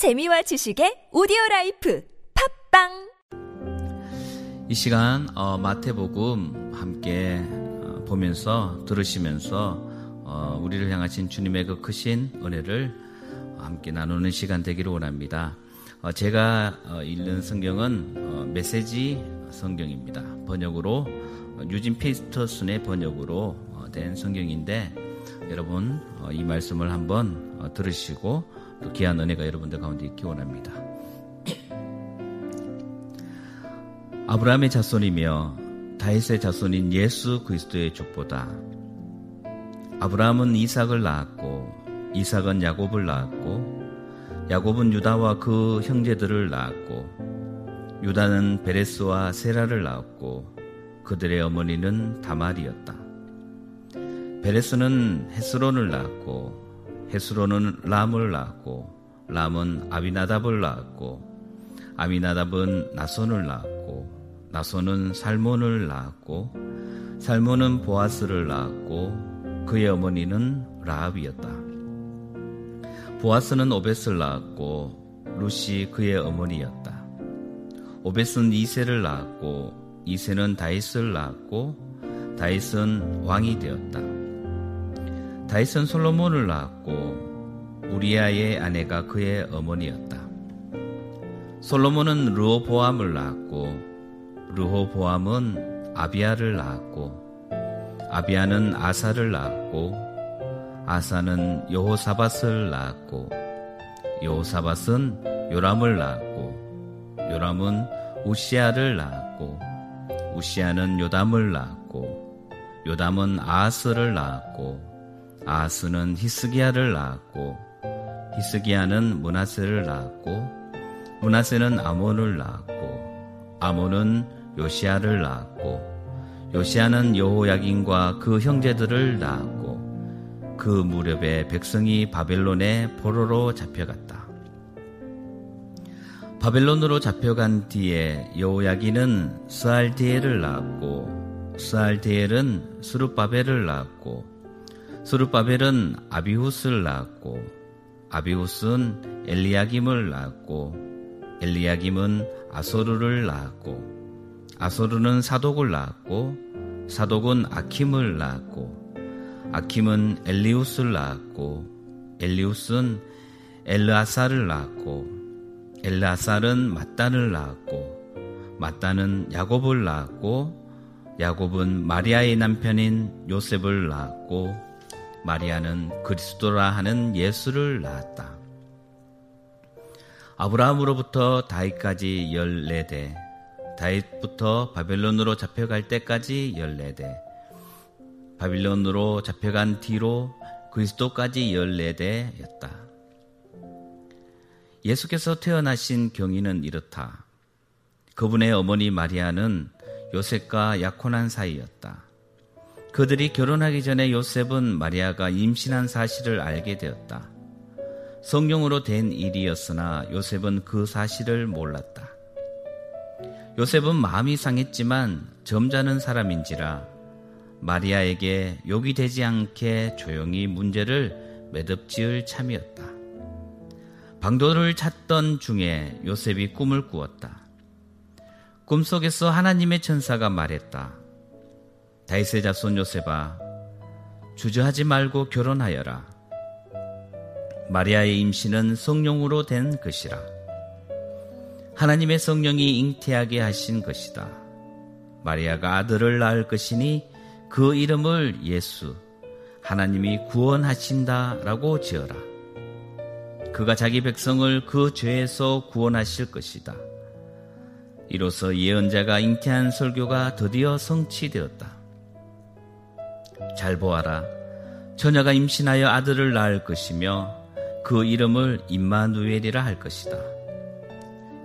재미와 지식의 오디오 life 팟빵 이 시간 어, 마태복음 함께 어, 보면서 들으시면서 어, 우리를 향하신 주님의 그 크신 은혜를 함께 나누는 시간 되기를 원합니다. 어, 제가 어, 읽는 성경은 어, 메시지 성경입니다. 번역으로 유진 피터슨의 번역으로 된 성경인데 여러분 이 말씀을 한번 들으시고 또 귀한 은혜가 여러분들 가운데 있기 원합니다. 아브라함의 자손이며 다윗의 자손인 예수 그리스도의 족보다 아브라함은 이삭을 낳았고 이삭은 야곱을 낳았고 야곱은 유다와 그 형제들을 낳았고 유다는 베레스와 세라를 낳았고 그들의 어머니는 다말이었다. 베레스는 헤스론을 낳았고 헤스론은 람을 낳았고 람은 아비나답을 낳았고 아비나답은 나손을 낳았고 나손은 살몬을 낳았고 살몬은 보아스를 낳았고 그의 어머니는 라합이었다. 보아스는 오벳을 낳았고 루시 그의 어머니였다. 오벳은 이세를 낳았고 이세는 다윗을 낳았고 다윗은 왕이 되었다. 다윗은 솔로몬을 낳았고 우리아의 아내가 그의 어머니였다. 솔로몬은 르호보암을 낳았고 르호보암은 아비아를 낳았고 아비아는 아사를 낳았고 아사는 여호사밧을 낳았고 여호사밧은 요람을 낳았고 요람은 우시아를 낳았고 우시아는 요담을 낳았고 요담은 아하스를 낳았고 아하스는 히스기야를 낳았고 히스기야는 문하세를 낳았고 문하세는 아몬을 낳았고 아몬은 요시아를 낳았고 요시아는 여호야긴과 그 형제들을 낳았고 그 무렵에 백성이 바벨론에 포로로 잡혀갔다. 바벨론으로 잡혀간 뒤에 여호야기는 스알디엘을 낳았고 스알디엘은 수르바벨을 낳았고 수르바벨은 아비후스를 낳았고 아비후스는 엘리야김을 낳았고 엘리야김은 아소르를 낳았고 아소르는 사독을 낳았고 사독은 아킴을 낳았고 아킴은 엘리우스를 낳았고 엘리우스는 엘르아사를 낳았고 엘르아살은 마단을 낳았고 마단은 야곱을 낳았고 야곱은 마리아의 남편인 요셉을 낳았고 마리아는 그리스도라 하는 예수를 낳았다. 아브라함으로부터 다윗까지 14대, 다윗부터 바벨론으로 잡혀갈 때까지 14대, 바빌론으로 잡혀간 뒤로 그리스도까지 14대였다. 예수께서 태어나신 경위는 이렇다. 그분의 어머니 마리아는 요셉과 약혼한 사이였다. 그들이 결혼하기 전에 요셉은 마리아가 임신한 사실을 알게 되었다. 성령으로 된 일이었으나 요셉은 그 사실을 몰랐다. 요셉은 마음이 상했지만 점잖은 사람인지라 마리아에게 욕이 되지 않게 조용히 문제를 매듭지을 참이었다. 방도를 찾던 중에 요셉이 꿈을 꾸었다. 꿈속에서 하나님의 천사가 말했다. 다이세 자손 요셉아, 주저하지 말고 결혼하여라. 마리아의 임신은 성령으로 된 것이라. 하나님의 성령이 잉태하게 하신 것이다. 마리아가 아들을 낳을 것이니 그 이름을 예수, 하나님이 구원하신다라고 지어라. 그가 자기 백성을 그 죄에서 구원하실 것이다. 이로써 예언자가 잉태한 설교가 드디어 성취되었다. 잘 보아라. 처녀가 임신하여 아들을 낳을 것이며 그 이름을 임마누엘이라 할 것이다.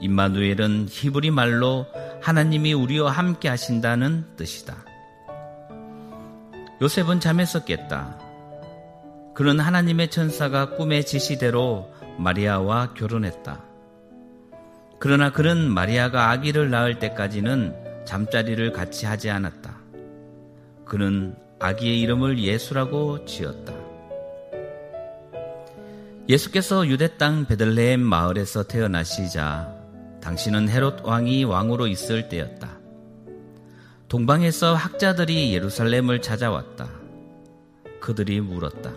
임마누엘은 히브리 말로 하나님이 우리와 함께 하신다는 뜻이다. 요셉은 잠에서 깼다. 그는 하나님의 천사가 꿈의 지시대로 마리아와 결혼했다. 그러나 그는 마리아가 아기를 낳을 때까지는 잠자리를 같이 하지 않았다. 그는 아기의 이름을 예수라고 지었다. 예수께서 유대 땅 베들레헴 마을에서 태어나시자 당신은 헤롯 왕이 왕으로 있을 때였다. 동방에서 학자들이 예루살렘을 찾아왔다. 그들이 물었다.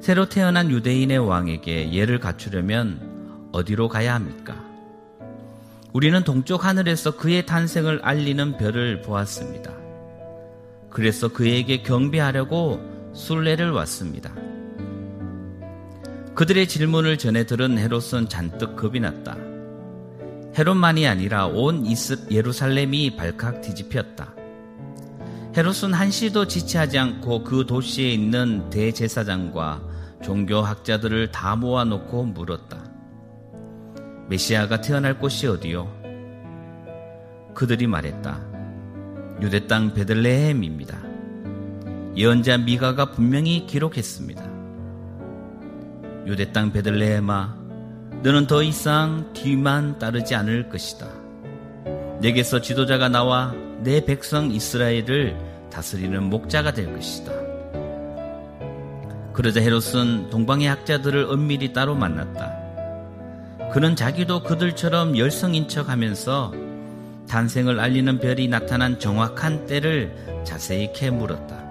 새로 태어난 유대인의 왕에게 예를 갖추려면 어디로 가야 합니까? 우리는 동쪽 하늘에서 그의 탄생을 알리는 별을 보았습니다. 그래서 그에게 경배하려고 순례를 왔습니다. 그들의 질문을 전해 들은 헤롯은 잔뜩 겁이 났다. 헤롯만이 아니라 온 예루살렘이 발칵 뒤집혔다. 헤롯은 한시도 지체하지 않고 그 도시에 있는 대제사장과 종교학자들을 다 모아놓고 물었다. 메시아가 태어날 곳이 어디요? 그들이 말했다. 유대 땅 베들레헴입니다. 예언자 미가가 분명히 기록했습니다. 유대 땅 베들레헴아 너는 더 이상 뒤만 따르지 않을 것이다. 내게서 지도자가 나와 내 백성 이스라엘을 다스리는 목자가 될 것이다. 그러자 헤롯은 동방의 학자들을 은밀히 따로 만났다. 그는 자기도 그들처럼 열성인 척 하면서 탄생을 알리는 별이 나타난 정확한 때를 자세히 캐물었다.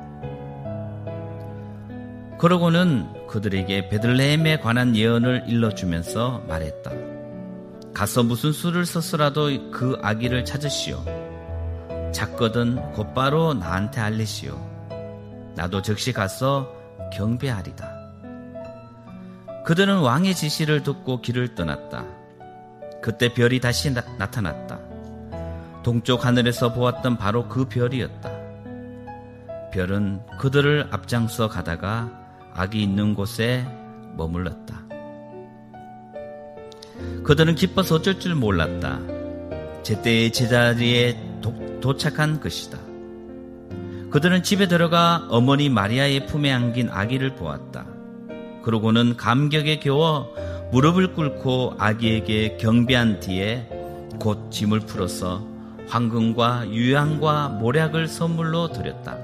그러고는 그들에게 베들레헴에 관한 예언을 일러주면서 말했다. 가서 무슨 수를 써서라도 그 아기를 찾으시오. 작거든 곧바로 나한테 알리시오. 나도 즉시 가서 경배하리다. 그들은 왕의 지시를 듣고 길을 떠났다. 그때 별이 다시 나, 타났다 동쪽 하늘에서 보았던 바로 그 별이었다. 별은 그들을 앞장서 가다가 악이 있는 곳에 머물렀다. 그들은 기뻐서 어쩔 줄 몰랐다. 제때의 제자리에 도, 도착한 것이다. 그들은 집에 들어가 어머니 마리아의 품에 안긴 아기를 보았다. 그러고는 감격에 겨워 무릎을 꿇고 아기에게 경배한 뒤에 곧 짐을 풀어서 황금과 유향과 모략을 선물로 드렸다.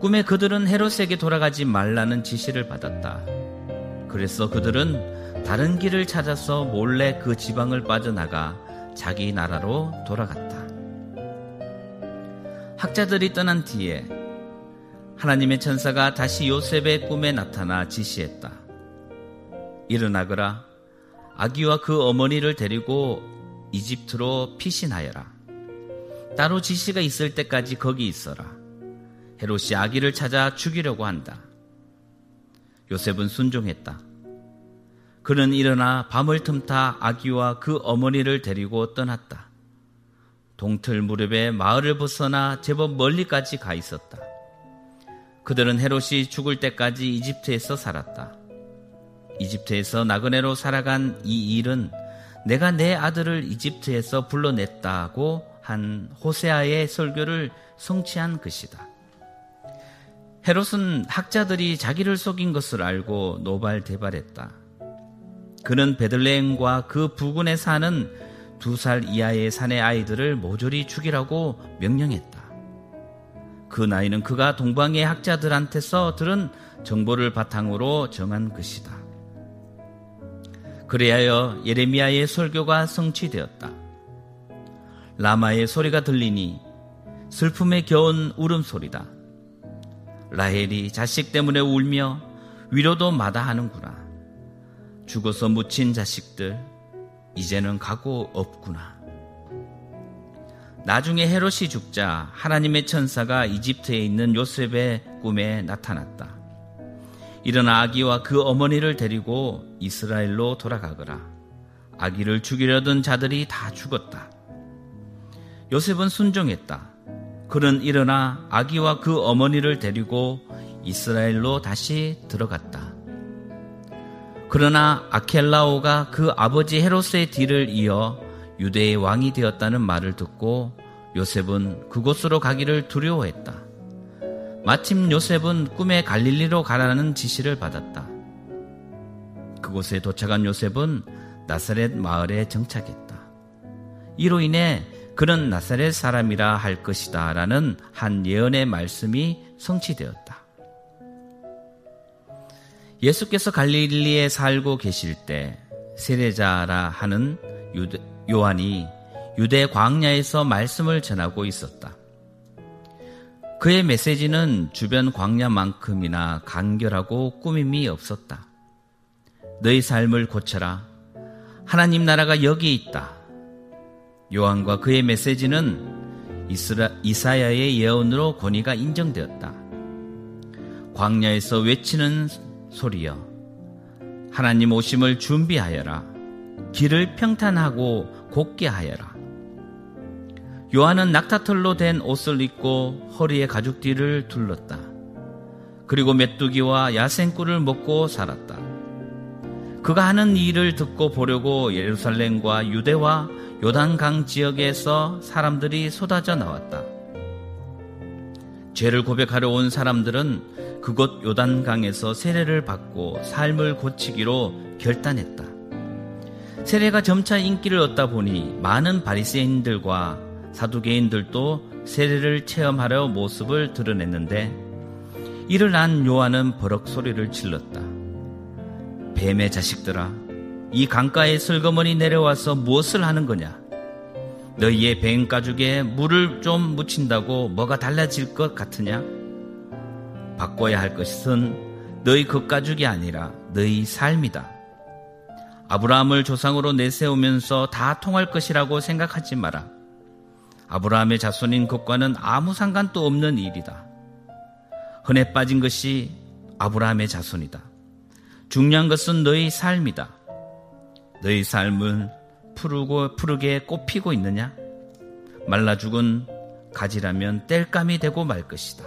꿈에 그들은 헤롯에게 돌아가지 말라는 지시를 받았다. 그래서 그들은 다른 길을 찾아서 몰래 그 지방을 빠져나가 자기 나라로 돌아갔다. 학자들이 떠난 뒤에 하나님의 천사가 다시 요셉의 꿈에 나타나 지시했다. 일어나거라. 아기와 그 어머니를 데리고 이집트로 피신하여라. 따로 지시가 있을 때까지 거기 있어라. 헤롯이 아기를 찾아 죽이려고 한다. 요셉은 순종했다. 그는 일어나 밤을 틈타 아기와 그 어머니를 데리고 떠났다. 동틀 무렵에 마을을 벗어나 제법 멀리까지 가 있었다. 그들은 헤롯이 죽을 때까지 이집트에서 살았다. 이집트에서 나그네로 살아간 이 일은 내가 내 아들을 이집트에서 불러냈다고 한 호세아의 설교를 성취한 것이다. 헤롯은 학자들이 자기를 속인 것을 알고 노발대발했다. 그는 베들레헴과 그 부근에 사는 두 살 이하의 사내 아이들을 모조리 죽이라고 명령했다. 그 나이는 그가 동방의 학자들한테서 들은 정보를 바탕으로 정한 것이다. 그래하여 예레미야의 설교가 성취되었다. 라마의 소리가 들리니 슬픔에 겨운 울음소리다. 라헬이 자식 때문에 울며 위로도 마다하는구나. 죽어서 묻힌 자식들, 이제는 가고 없구나. 나중에 헤롯이 죽자 하나님의 천사가 이집트에 있는 요셉의 꿈에 나타났다. 일어나 아기와 그 어머니를 데리고 이스라엘로 돌아가거라. 아기를 죽이려던 자들이 다 죽었다. 요셉은 순종했다. 그는 일어나 아기와 그 어머니를 데리고 이스라엘로 다시 들어갔다. 그러나 아켈라오가 그 아버지 헤로스의 뒤를 이어 유대의 왕이 되었다는 말을 듣고 요셉은 그곳으로 가기를 두려워했다. 마침 요셉은 꿈에 갈릴리로 가라는 지시를 받았다. 그곳에 도착한 요셉은 나사렛 마을에 정착했다. 이로 인해 그는 나사렛 사람이라 할 것이다 라는 한 예언의 말씀이 성취되었다. 예수께서 갈릴리에 살고 계실 때 세례자라 하는 요한이 유대 광야에서 말씀을 전하고 있었다. 그의 메시지는 주변 광야만큼이나 간결하고 꾸밈이 없었다. 너희 삶을 고쳐라. 하나님 나라가 여기 있다. 요한과 그의 메시지는 이스라, 이사야의 예언으로 권위가 인정되었다. 광야에서 외치는 소리여. 하나님 오심을 준비하여라. 길을 평탄하고 곱게 하여라. 요한은 낙타털로 된 옷을 입고 허리에 가죽띠를 둘렀다. 그리고 메뚜기와 야생꿀을 먹고 살았다. 그가 하는 일을 듣고 보려고 예루살렘과 유대와 요단강 지역에서 사람들이 쏟아져 나왔다. 죄를 고백하려 온 사람들은 그곳 요단강에서 세례를 받고 삶을 고치기로 결단했다. 세례가 점차 인기를 얻다 보니 많은 바리새인들과 사두개인들도 세례를 체험하려 모습을 드러냈는데 이를 난 요한은 버럭 소리를 질렀다. 뱀의 자식들아, 이 강가에 슬그머니 내려와서 무엇을 하는 거냐? 너희의 뱀 가죽에 물을 좀 묻힌다고 뭐가 달라질 것 같으냐? 바꿔야 할 것은 너희 그 가죽이 아니라 너희 삶이다. 아브라함을 조상으로 내세우면서 다 통할 것이라고 생각하지 마라. 아브라함의 자손인 것과는 아무 상관도 없는 일이다. 흔해 빠진 것이 아브라함의 자손이다. 중요한 것은 너희 삶이다. 너희 삶은 푸르고 푸르게 꽃피고 있느냐? 말라 죽은 가지라면 땔감이 되고 말 것이다.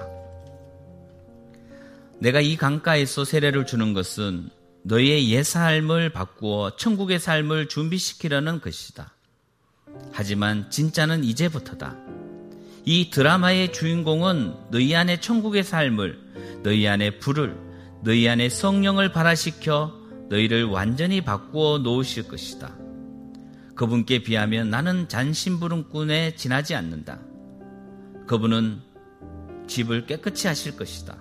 내가 이 강가에서 세례를 주는 것은 너희의 옛 삶을 바꾸어 천국의 삶을 준비시키려는 것이다. 하지만 진짜는 이제부터다. 이 드라마의 주인공은 너희 안에 천국의 삶을, 너희 안에 불을, 너희 안에 성령을 발화시켜 너희를 완전히 바꾸어 놓으실 것이다. 그분께 비하면 나는 잔심부름꾼에 지나지 않는다. 그분은 집을 깨끗이 하실 것이다.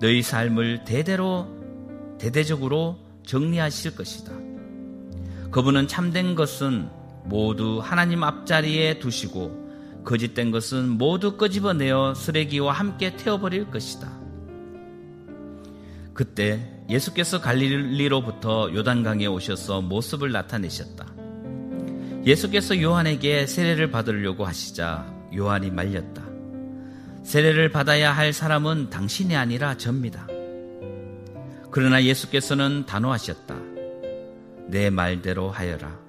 너희 삶을 대대로, 대대적으로 정리하실 것이다. 그분은 참된 것은 모두 하나님 앞자리에 두시고 거짓된 것은 모두 끄집어내어 쓰레기와 함께 태워버릴 것이다. 그때 예수께서 갈릴리로부터 요단강에 오셔서 모습을 나타내셨다. 예수께서 요한에게 세례를 받으려고 하시자 요한이 말렸다. 세례를 받아야 할 사람은 당신이 아니라 접니다. 그러나 예수께서는 단호하셨다. 내 말대로 하여라.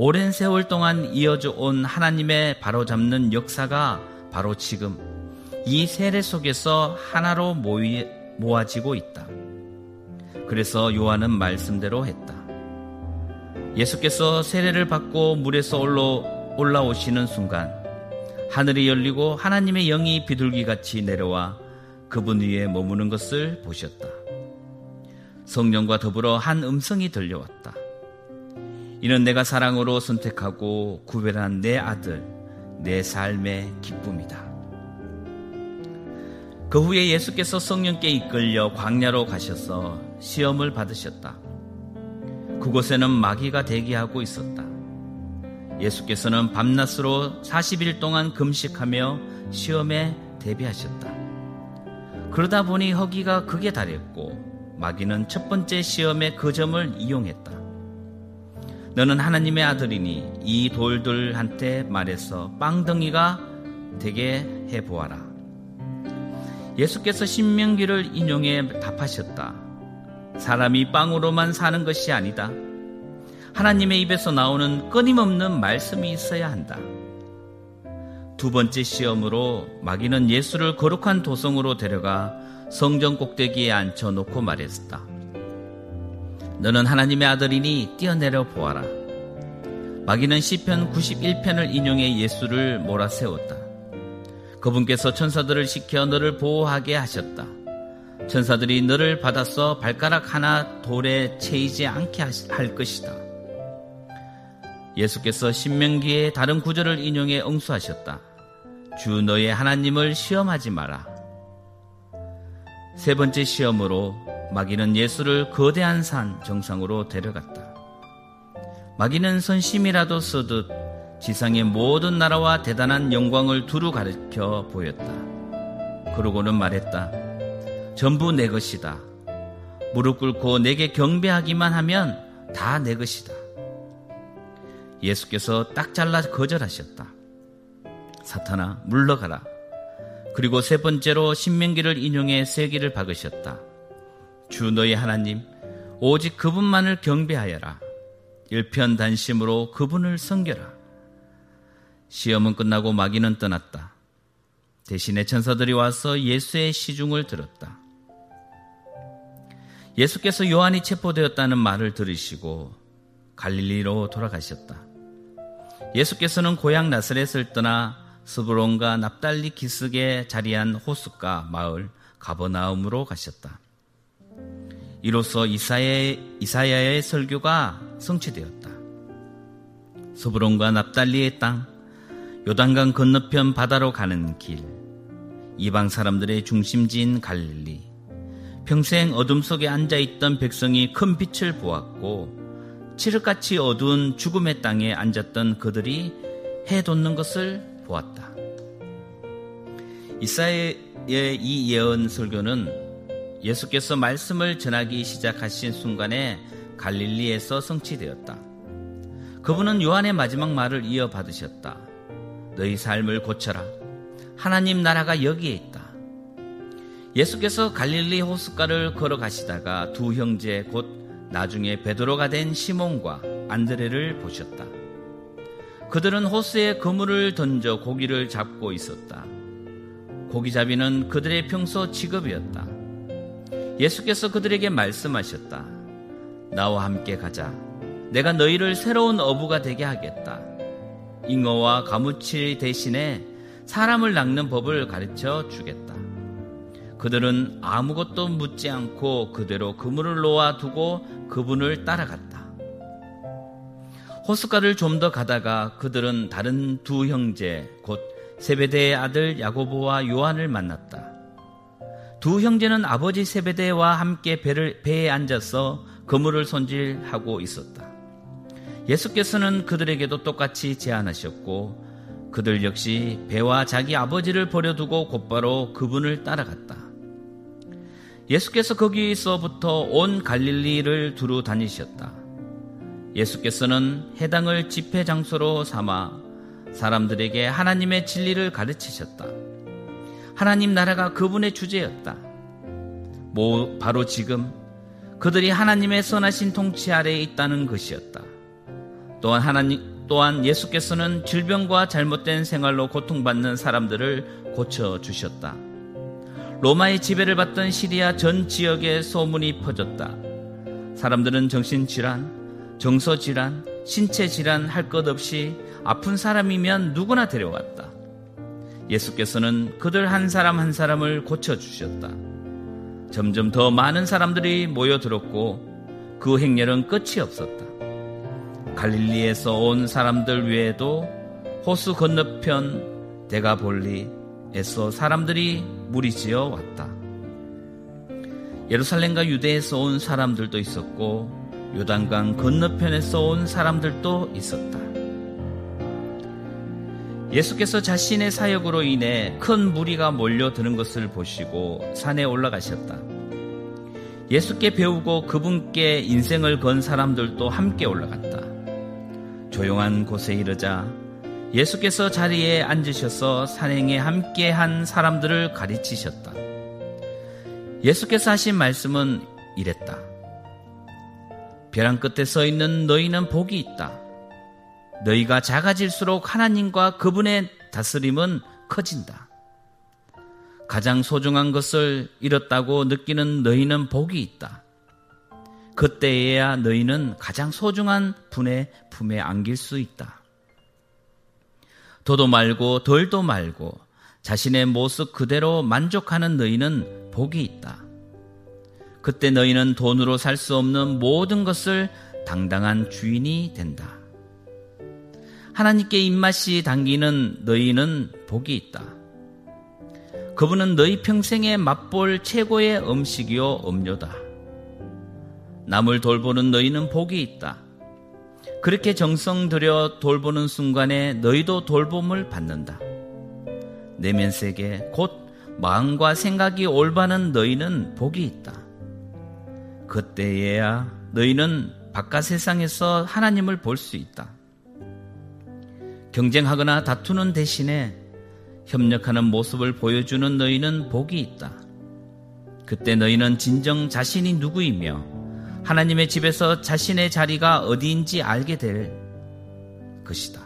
오랜 세월 동안 이어져 온 하나님의 바로잡는 역사가 바로 지금 이 세례 속에서 하나로 모이, 모아지고 있다. 그래서 요한은 말씀대로 했다. 예수께서 세례를 받고 물에서 올라, 올라오시는 순간 하늘이 열리고 하나님의 영이 비둘기같이 내려와 그분 위에 머무는 것을 보셨다. 성령과 더불어 한 음성이 들려왔다. 이는 내가 사랑으로 선택하고 구별한 내 아들, 내 삶의 기쁨이다. 그 후에 예수께서 성령께 이끌려 광야로 가셔서 시험을 받으셨다. 그곳에는 마귀가 대기하고 있었다. 예수께서는 밤낮으로 40일 동안 금식하며 시험에 대비하셨다. 그러다 보니 허기가 극에 달했고 마귀는 첫 번째 시험의 그 점을 이용했다. 너는 하나님의 아들이니 이 돌들한테 말해서 빵덩이가 되게 해보아라. 예수께서 신명기를 인용해 답하셨다. 사람이 빵으로만 사는 것이 아니다. 하나님의 입에서 나오는 끊임없는 말씀이 있어야 한다. 두 번째 시험으로 마귀는 예수를 거룩한 도성으로 데려가 성전 꼭대기에 앉혀놓고 말했다. 너는 하나님의 아들이니 뛰어내려 보아라. 마귀는 시편 91편을 인용해 예수를 몰아세웠다. 그분께서 천사들을 시켜 너를 보호하게 하셨다. 천사들이 너를 받아서 발가락 하나 돌에 채이지 않게 할 것이다. 예수께서 신명기의 다른 구절을 인용해 응수하셨다. 주 너의 하나님을 시험하지 마라. 세 번째 시험으로 마귀는 예수를 거대한 산 정상으로 데려갔다. 마귀는 선심이라도 쓰듯 지상의 모든 나라와 대단한 영광을 두루 가르쳐 보였다. 그러고는 말했다. 전부 내 것이다. 무릎 꿇고 내게 경배하기만 하면 다 내 것이다. 예수께서 딱 잘라 거절하셨다. 사탄아, 물러가라. 그리고 세 번째로 신명기를 인용해 세기를 박으셨다. 주 너희 하나님, 오직 그분만을 경배하여라. 일편단심으로 그분을 섬겨라. 시험은 끝나고 마귀는 떠났다. 대신에 천사들이 와서 예수의 시중을 들었다. 예수께서 요한이 체포되었다는 말을 들으시고 갈릴리로 돌아가셨다. 예수께서는 고향 나사렛을 떠나 스브론과 납달리 기슭에 자리한 호숫가 마을 가버나움으로 가셨다. 이로써 이사야의, 이사야의 설교가 성취되었다. 스브론과 납달리의 땅, 요단강 건너편 바다로 가는 길, 이방 사람들의 중심지인 갈릴리, 평생 어둠 속에 앉아있던 백성이 큰 빛을 보았고, 칠흑같이 어두운 죽음의 땅에 앉았던 그들이 해 돋는 것을 보았다. 이사의 이 예언 설교는 예수께서 말씀을 전하기 시작하신 순간에 갈릴리에서 성취되었다. 그분은 요한의 마지막 말을 이어받으셨다. 너희 삶을 고쳐라. 하나님 나라가 여기에 있다. 예수께서 갈릴리 호숫가를 걸어가시다가 두 형제 곧 나중에 베드로가 된 시몬과 안드레를 보셨다. 그들은 호수에 그물을 던져 고기를 잡고 있었다. 고기잡이는 그들의 평소 직업이었다. 예수께서 그들에게 말씀하셨다. 나와 함께 가자. 내가 너희를 새로운 어부가 되게 하겠다. 잉어와 가무치 대신에 사람을 낚는 법을 가르쳐 주겠다. 그들은 아무것도 묻지 않고 그대로 그물을 놓아두고 그분을 따라갔다. 호숫가를 좀 더 가다가 그들은 다른 두 형제 곧 세베대의 아들 야고보와 요한을 만났다. 두 형제는 아버지 세베대와 함께 배를, 배에 앉아서 그물을 손질하고 있었다. 예수께서는 그들에게도 똑같이 제안하셨고 그들 역시 배와 자기 아버지를 버려두고 곧바로 그분을 따라갔다. 예수께서 거기서부터 온 갈릴리를 두루 다니셨다. 예수께서는 해당을 집회 장소로 삼아 사람들에게 하나님의 진리를 가르치셨다. 하나님 나라가 그분의 주제였다. 뭐 바로 지금 그들이 하나님의 선하신 통치 아래에 있다는 것이었다. 또한 하나님 또한 예수께서는 질병과 잘못된 생활로 고통받는 사람들을 고쳐 주셨다. 로마의 지배를 받던 시리아 전 지역에 소문이 퍼졌다. 사람들은 정신질환, 정서질환, 신체질환 할 것 없이 아픈 사람이면 누구나 데려왔다. 예수께서는 그들 한 사람 한 사람을 고쳐주셨다. 점점 더 많은 사람들이 모여들었고 그 행렬은 끝이 없었다. 갈릴리에서 온 사람들 외에도 호수 건너편 데가볼리에서 사람들이 무리지어 왔다. 예루살렘과 유대에서 온 사람들도 있었고 요단강 건너편에서 온 사람들도 있었다. 예수께서 자신의 사역으로 인해 큰 무리가 몰려드는 것을 보시고 산에 올라가셨다. 예수께 배우고 그분께 인생을 건 사람들도 함께 올라갔다. 조용한 곳에 이르자 예수께서 자리에 앉으셔서 산행에 함께 한 사람들을 가르치셨다. 예수께서 하신 말씀은 이랬다. 벼랑 끝에 서 있는 너희는 복이 있다. 너희가 작아질수록 하나님과 그분의 다스림은 커진다. 가장 소중한 것을 잃었다고 느끼는 너희는 복이 있다. 그때에야 너희는 가장 소중한 분의 품에 안길 수 있다. 더도 말고 덜도 말고 자신의 모습 그대로 만족하는 너희는 복이 있다. 그때 너희는 돈으로 살 수 없는 모든 것을 당당한 주인이 된다. 하나님께 입맛이 당기는 너희는 복이 있다. 그분은 너희 평생에 맛볼 최고의 음식이요 음료다. 남을 돌보는 너희는 복이 있다. 그렇게 정성 들여 돌보는 순간에 너희도 돌봄을 받는다. 내면 세계 곧 마음과 생각이 올바른 너희는 복이 있다. 그때에야 너희는 바깥 세상에서 하나님을 볼 수 있다. 경쟁하거나 다투는 대신에 협력하는 모습을 보여주는 너희는 복이 있다. 그때 너희는 진정 자신이 누구이며 하나님의 집에서 자신의 자리가 어디인지 알게 될 것이다.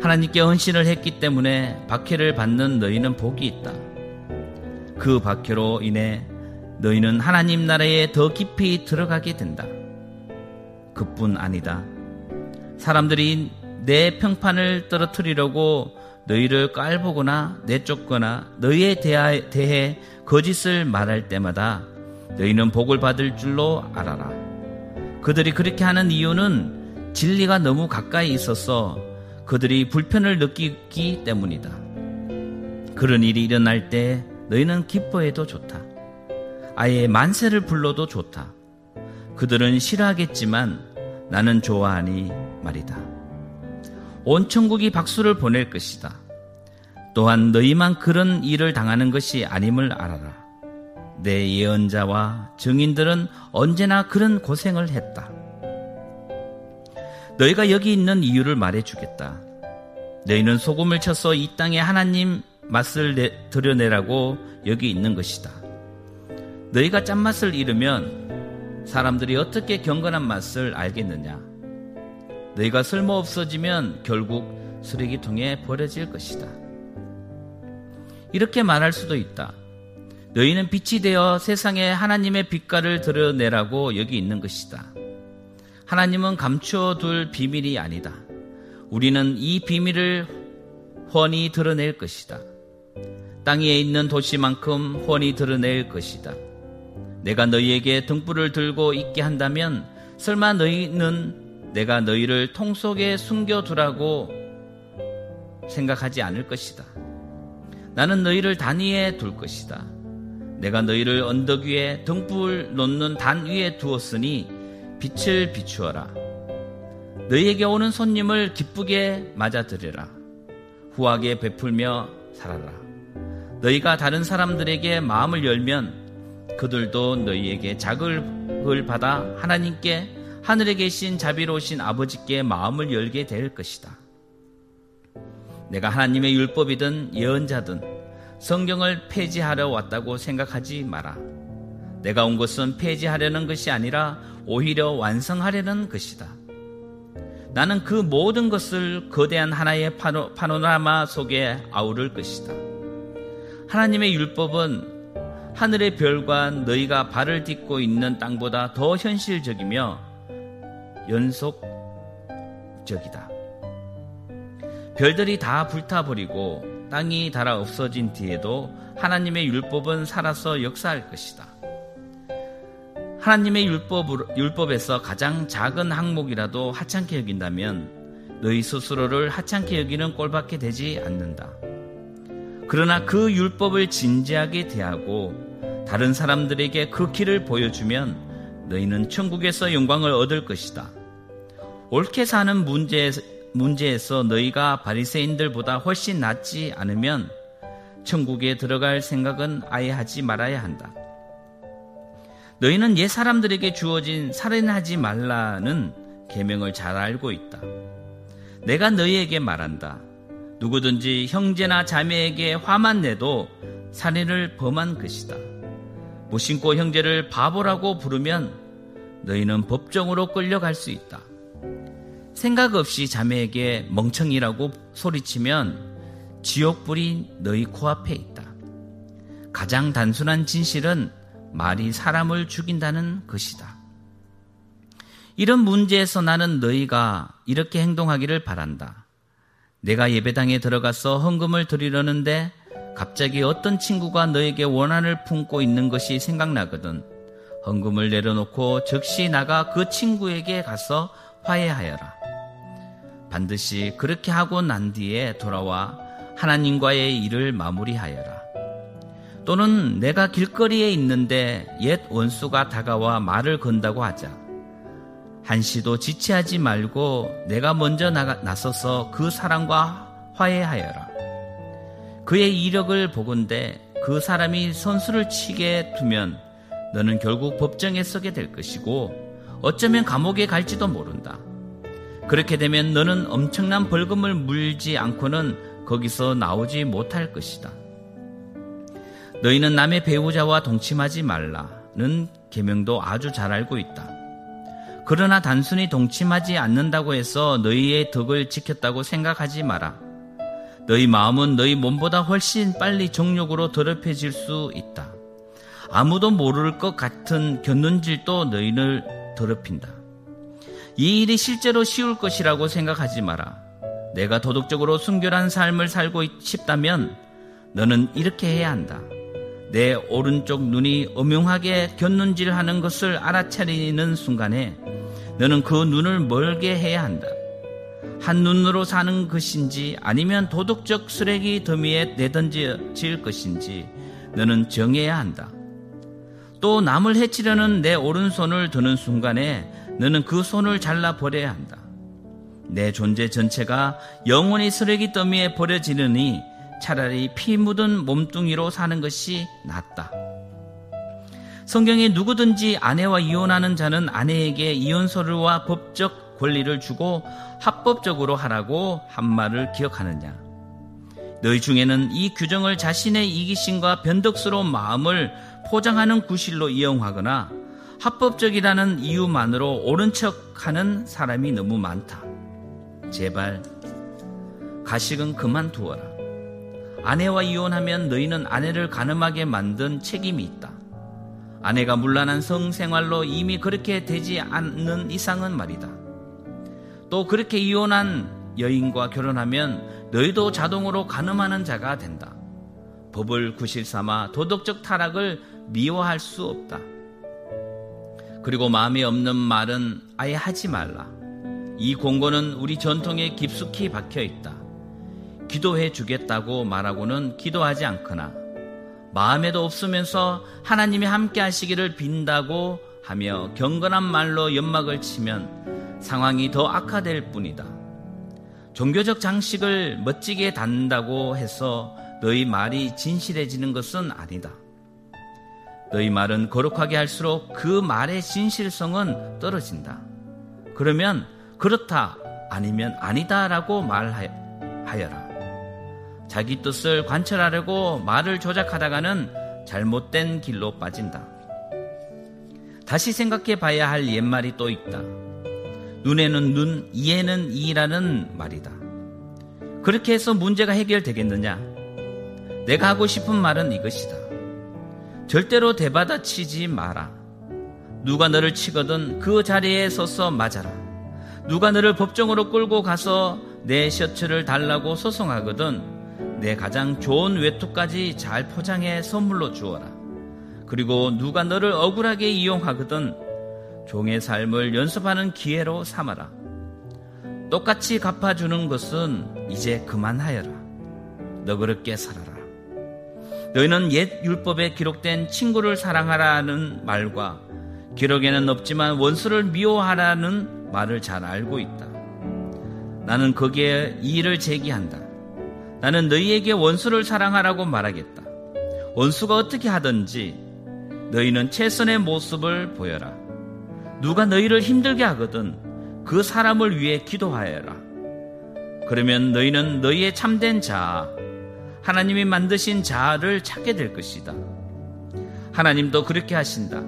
하나님께 헌신을 했기 때문에 박해를 받는 너희는 복이 있다. 그 박해로 인해 너희는 하나님 나라에 더 깊이 들어가게 된다. 그뿐 아니다. 사람들이 내 평판을 떨어뜨리려고 너희를 깔보거나 내쫓거나 너희에 대해 거짓을 말할 때마다 너희는 복을 받을 줄로 알아라. 그들이 그렇게 하는 이유는 진리가 너무 가까이 있어서 그들이 불편을 느끼기 때문이다. 그런 일이 일어날 때 너희는 기뻐해도 좋다. 아예 만세를 불러도 좋다. 그들은 싫어하겠지만 나는 좋아하니 말이다. 온 천국이 박수를 보낼 것이다. 또한 너희만 그런 일을 당하는 것이 아님을 알아라. 내 예언자와 증인들은 언제나 그런 고생을 했다. 너희가 여기 있는 이유를 말해주겠다. 너희는 소금을 쳐서 이 땅에 하나님 맛을 내, 드러내라고 여기 있는 것이다. 너희가 짠맛을 잃으면 사람들이 어떻게 경건한 맛을 알겠느냐? 너희가 쓸모 없어지면 결국 쓰레기통에 버려질 것이다. 이렇게 말할 수도 있다. 너희는 빛이 되어 세상에 하나님의 빛깔을 드러내라고 여기 있는 것이다. 하나님은 감추어둘 비밀이 아니다. 우리는 이 비밀을 훤히 드러낼 것이다. 땅 위에 있는 도시만큼 훤히 드러낼 것이다. 내가 너희에게 등불을 들고 있게 한다면 설마 너희는 내가 너희를 통 속에 숨겨두라고 생각하지 않을 것이다. 나는 너희를 단 위에 둘 것이다. 내가 너희를 언덕 위에 등불 놓는 단 위에 두었으니 빛을 비추어라. 너희에게 오는 손님을 기쁘게 맞아들여라. 후하게 베풀며 살아라. 너희가 다른 사람들에게 마음을 열면 그들도 너희에게 자극을 받아 하나님께 하늘에 계신 자비로우신 아버지께 마음을 열게 될 것이다. 내가 하나님의 율법이든 예언자든 성경을 폐지하려 왔다고 생각하지 마라. 내가 온 것은 폐지하려는 것이 아니라 오히려 완성하려는 것이다. 나는 그 모든 것을 거대한 하나의 파노, 파노라마 속에 아우를 것이다. 하나님의 율법은 하늘의 별과 너희가 발을 딛고 있는 땅보다 더 현실적이며 연속적이다. 별들이 다 불타버리고 땅이 닳아 없어진 뒤에도 하나님의 율법은 살아서 역사할 것이다. 하나님의 율법, 율법에서 가장 작은 항목이라도 하찮게 여긴다면 너희 스스로를 하찮게 여기는 꼴밖에 되지 않는다. 그러나 그 율법을 진지하게 대하고 다른 사람들에게 그 길을 보여주면 너희는 천국에서 영광을 얻을 것이다. 옳게 사는 문제, 문제에서 너희가 바리새인들보다 훨씬 낫지 않으면 천국에 들어갈 생각은 아예 하지 말아야 한다. 너희는 옛 사람들에게 주어진 살인하지 말라는 계명을 잘 알고 있다. 내가 너희에게 말한다. 누구든지 형제나 자매에게 화만 내도 살인을 범한 것이다. 무심코 형제를 바보라고 부르면 너희는 법정으로 끌려갈 수 있다. 생각 없이 자매에게 멍청이라고 소리치면 지옥불이 너희 코앞에 있다. 가장 단순한 진실은 말이 사람을 죽인다는 것이다. 이런 문제에서 나는 너희가 이렇게 행동하기를 바란다. 내가 예배당에 들어가서 헌금을 드리려는데 갑자기 어떤 친구가 너에게 원한을 품고 있는 것이 생각나거든. 헌금을 내려놓고 즉시 나가 그 친구에게 가서 화해하여라. 반드시 그렇게 하고 난 뒤에 돌아와 하나님과의 일을 마무리하여라. 또는 내가 길거리에 있는데 옛 원수가 다가와 말을 건다고 하자. 한시도 지체하지 말고 내가 먼저 나가, 나서서 그 사람과 화해하여라. 그의 이력을 보건대 그 사람이 선수를 치게 두면 너는 결국 법정에 서게 될 것이고 어쩌면 감옥에 갈지도 모른다. 그렇게 되면 너는 엄청난 벌금을 물지 않고는 거기서 나오지 못할 것이다. 너희는 남의 배우자와 동침하지 말라는 계명도 아주 잘 알고 있다. 그러나 단순히 동침하지 않는다고 해서 너희의 덕을 지켰다고 생각하지 마라. 너희 마음은 너희 몸보다 훨씬 빨리 정욕으로 더럽혀질 수 있다. 아무도 모를 것 같은 견눈질도 너희를 더럽힌다. 이 일이 실제로 쉬울 것이라고 생각하지 마라. 내가 도덕적으로 순결한 삶을 살고 싶다면 너는 이렇게 해야 한다. 내 오른쪽 눈이 음흉하게 곁눈질하는 것을 알아차리는 순간에 너는 그 눈을 멀게 해야 한다. 한 눈으로 사는 것인지 아니면 도덕적 쓰레기 더미에 내던질 것인지 너는 정해야 한다. 또 남을 해치려는 내 오른손을 드는 순간에 너는 그 손을 잘라 버려야 한다. 내 존재 전체가 영원히 쓰레기 더미에 버려지느니 차라리 피 묻은 몸뚱이로 사는 것이 낫다. 성경에 누구든지 아내와 이혼하는 자는 아내에게 이혼 서류와 법적 권리를 주고 합법적으로 하라고 한 말을 기억하느냐. 너희 중에는 이 규정을 자신의 이기심과 변덕스러운 마음을 포장하는 구실로 이용하거나 합법적이라는 이유만으로 옳은 척 하는 사람이 너무 많다. 제발, 가식은 그만두어라. 아내와 이혼하면 너희는 아내를 가늠하게 만든 책임이 있다. 아내가 문란한 성생활로 이미 그렇게 되지 않는 이상은 말이다. 또 그렇게 이혼한 여인과 결혼하면 너희도 자동으로 가늠하는 자가 된다. 법을 구실 삼아 도덕적 타락을 미워할 수 없다. 그리고 마음에 없는 말은 아예 하지 말라. 이 공고는 우리 전통에 깊숙이 박혀 있다. 기도해 주겠다고 말하고는 기도하지 않거나 마음에도 없으면서 하나님이 함께 하시기를 빈다고 하며 경건한 말로 연막을 치면 상황이 더 악화될 뿐이다. 종교적 장식을 멋지게 단다고 해서 너희 말이 진실해지는 것은 아니다. 너희 말은 거룩하게 할수록 그 말의 진실성은 떨어진다. 그러면 그렇다 아니면 아니다라고 말하여라. 자기 뜻을 관철하려고 말을 조작하다가는 잘못된 길로 빠진다. 다시 생각해 봐야 할 옛말이 또 있다. 눈에는 눈, 이에는 이라는 말이다. 그렇게 해서 문제가 해결되겠느냐? 내가 하고 싶은 말은 이것이다. 절대로 대받아치지 마라. 누가 너를 치거든 그 자리에 서서 맞아라. 누가 너를 법정으로 끌고 가서 내 셔츠를 달라고 소송하거든 내 가장 좋은 외투까지 잘 포장해 선물로 주어라. 그리고 누가 너를 억울하게 이용하거든 종의 삶을 연습하는 기회로 삼아라. 똑같이 갚아주는 것은 이제 그만하여라. 너그럽게 살아라. 너희는 옛 율법에 기록된 친구를 사랑하라는 말과 기록에는 없지만 원수를 미워하라는 말을 잘 알고 있다. 나는 거기에 이의를 제기한다. 나는 너희에게 원수를 사랑하라고 말하겠다. 원수가 어떻게 하든지 너희는 최선의 모습을 보여라. 누가 너희를 힘들게 하거든 그 사람을 위해 기도하여라. 그러면 너희는 너희의 참된 자, 하나님이 만드신 자아를 찾게 될 것이다. 하나님도 그렇게 하신다.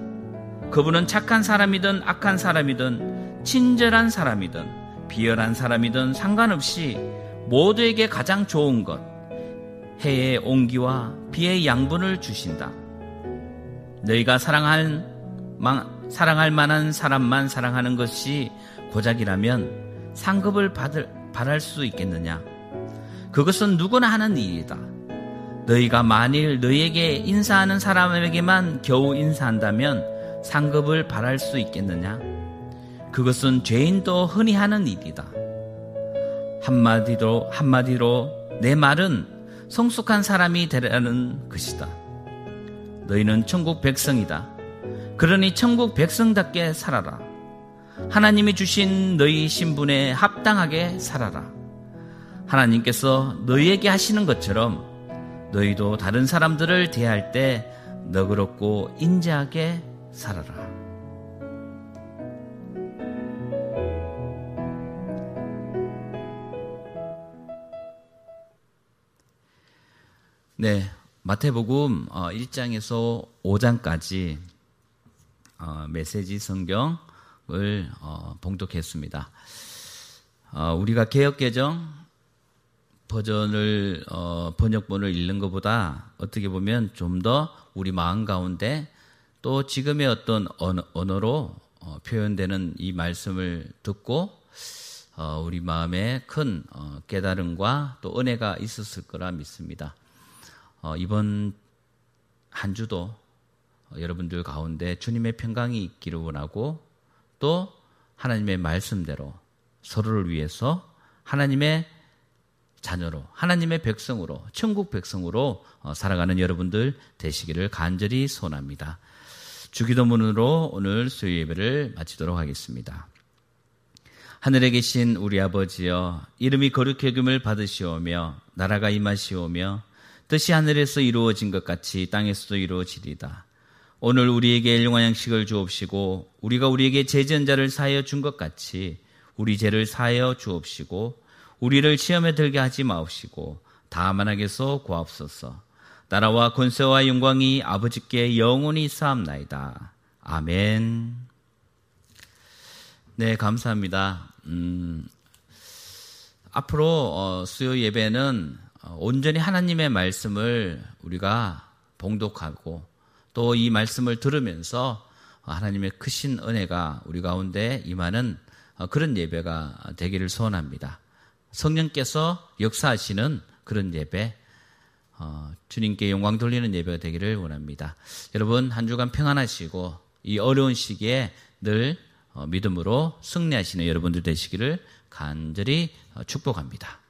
그분은 착한 사람이든 악한 사람이든 친절한 사람이든 비열한 사람이든 상관없이 모두에게 가장 좋은 것, 해의 온기와 비의 양분을 주신다. 너희가 사랑할, 사랑할 만한 사람만 사랑하는 것이 고작이라면 상급을 받을, 바랄 수 있겠느냐? 그것은 누구나 하는 일이다. 너희가 만일 너희에게 인사하는 사람에게만 겨우 인사한다면 상급을 바랄 수 있겠느냐? 그것은 죄인도 흔히 하는 일이다. 한마디로, 한마디로 내 말은 성숙한 사람이 되라는 것이다. 너희는 천국 백성이다. 그러니 천국 백성답게 살아라. 하나님이 주신 너희 신분에 합당하게 살아라. 하나님께서 너희에게 하시는 것처럼 너희도 다른 사람들을 대할 때 너그럽고 인자하게 살아라. 네, 마태복음 1장에서 어, 5장까지 어, 메시지 성경을 어, 봉독했습니다. 우리가 개혁개정 버전을 번역본을 읽는 것보다 어떻게 보면 좀 더 우리 마음 가운데 또 지금의 어떤 언어 로 표현되는 이 말씀을 듣고 우리 마음에 큰 깨달음과 또 은혜가 있었을 거라 믿습니다. 어, 이번 한 주도 여러분들 가운데 주님의 평강이 있기를 원하고 또 하나님의 말씀대로 서로를 위해서 하나님의 자녀로 하나님의 백성으로 천국 백성으로 어, 살아가는 여러분들 되시기를 간절히 소원합니다. 주기도문으로 오늘 수요 예배를 마치도록 하겠습니다. 하늘에 계신 우리 아버지여 이름이 거룩히 여김을 받으시오며 나라가 임하시오며 뜻이 하늘에서 이루어진 것 같이 땅에서도 이루어지리다. 오늘 우리에게 일용한 양식을 주옵시고 우리가 우리에게 제전자를 사하여 준 것 같이 우리 죄를 사하여 주옵시고 우리를 시험에 들게 하지 마옵시고 다만 하게서 구하옵소서. 나라와 권세와 영광이 아버지께 영원히 쌓옵나이다. 아멘. 네, 감사합니다. 음, 앞으로 어, 수요 예배는 어, 온전히 하나님의 말씀을 우리가 봉독하고 또 이 말씀을 들으면서 하나님의 크신 은혜가 우리 가운데 임하는 어, 그런 예배가 되기를 소원합니다. 성령께서 역사하시는 그런 예배, 어, 주님께 영광 돌리는 예배가 되기를 원합니다. 여러분 한 주간 평안하시고 이 어려운 시기에 늘 믿음으로 승리하시는 여러분들 되시기를 간절히 축복합니다.